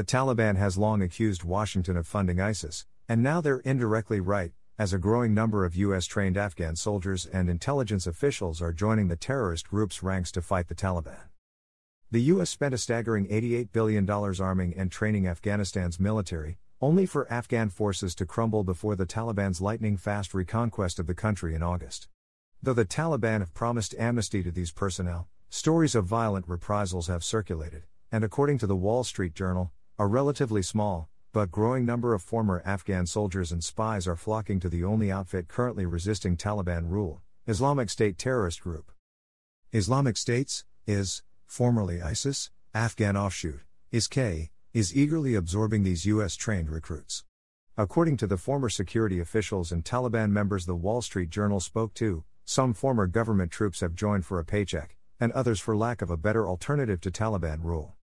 The Taliban has long accused Washington of funding ISIS, and now they're indirectly right, as a growing number of U.S. trained Afghan soldiers and intelligence officials are joining the terrorist group's ranks to fight the Taliban. The U.S. spent a staggering $88 billion arming and training Afghanistan's military, only for Afghan forces to crumble before the Taliban's lightning fast reconquest of the country in August. Though the Taliban have promised amnesty to these personnel, stories of violent reprisals have circulated, and according to the Wall Street Journal, a relatively small, but growing number of former Afghan soldiers and spies are flocking to the only outfit currently resisting Taliban rule, Islamic State terrorist group. Islamic States, is, formerly ISIS, Afghan offshoot, ISK, is eagerly absorbing these U.S. trained recruits. According to the former security officials and Taliban members the Wall Street Journal spoke to, some former government troops have joined for a paycheck, and others for lack of a better alternative to Taliban rule.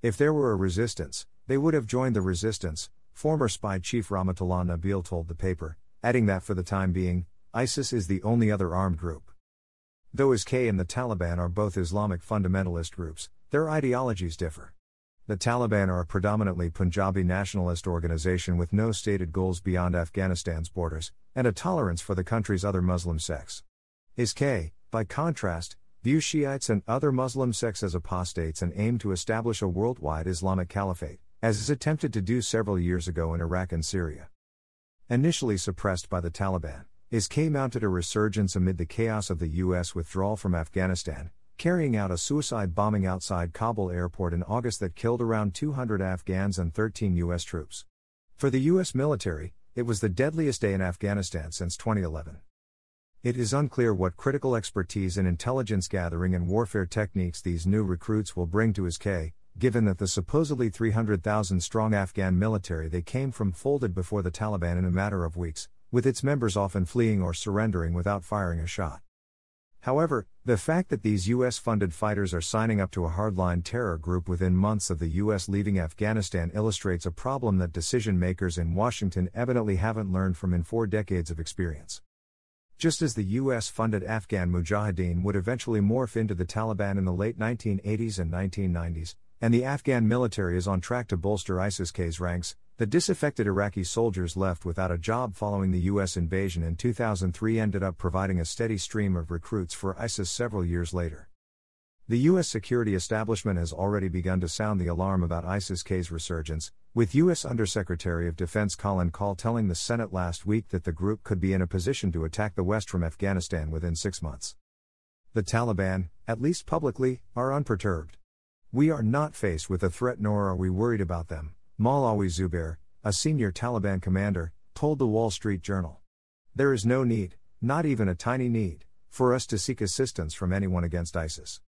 If there were a resistance, they would have joined the resistance, former spy chief Rahmatullah Nabil told the paper, adding that for the time being, ISIS is the only other armed group. Though ISK and the Taliban are both Islamic fundamentalist groups, their ideologies differ. The Taliban are a predominantly Punjabi nationalist organization with no stated goals beyond Afghanistan's borders, and a tolerance for the country's other Muslim sects. ISK, by contrast, view Shiites and other Muslim sects as apostates and aim to establish a worldwide Islamic caliphate, as is attempted to do several years ago in Iraq and Syria. Initially suppressed by the Taliban, ISK mounted a resurgence amid the chaos of the U.S. withdrawal from Afghanistan, carrying out a suicide bombing outside Kabul airport in August that killed around 200 Afghans and 13 U.S. troops. For the U.S. military, it was the deadliest day in Afghanistan since 2011. It is unclear what critical expertise in intelligence gathering and warfare techniques these new recruits will bring to ISK, given that the supposedly 300,000 strong Afghan military they came from folded before the Taliban in a matter of weeks, with its members often fleeing or surrendering without firing a shot. However, the fact that these US funded fighters are signing up to a hardline terror group within months of the US leaving Afghanistan illustrates a problem that decision makers in Washington evidently haven't learned from in four decades of experience. Just as the US funded Afghan Mujahideen would eventually morph into the Taliban in the late 1980s and 1990s, and the Afghan military is on track to bolster ISIS K's ranks, the disaffected Iraqi soldiers left without a job following the US invasion in 2003 ended up providing a steady stream of recruits for ISIS several years later. The U.S. security establishment has already begun to sound the alarm about ISIS K's resurgence, with U.S. Undersecretary of Defense Colin Kahl telling the Senate last week that the group could be in a position to attack the West from Afghanistan within six months. The Taliban, at least publicly, are unperturbed. We are not faced with a threat nor are we worried about them, Maulawi Zubair, a senior Taliban commander, told the Wall Street Journal. There is no need, not even a tiny need, for us to seek assistance from anyone against ISIS.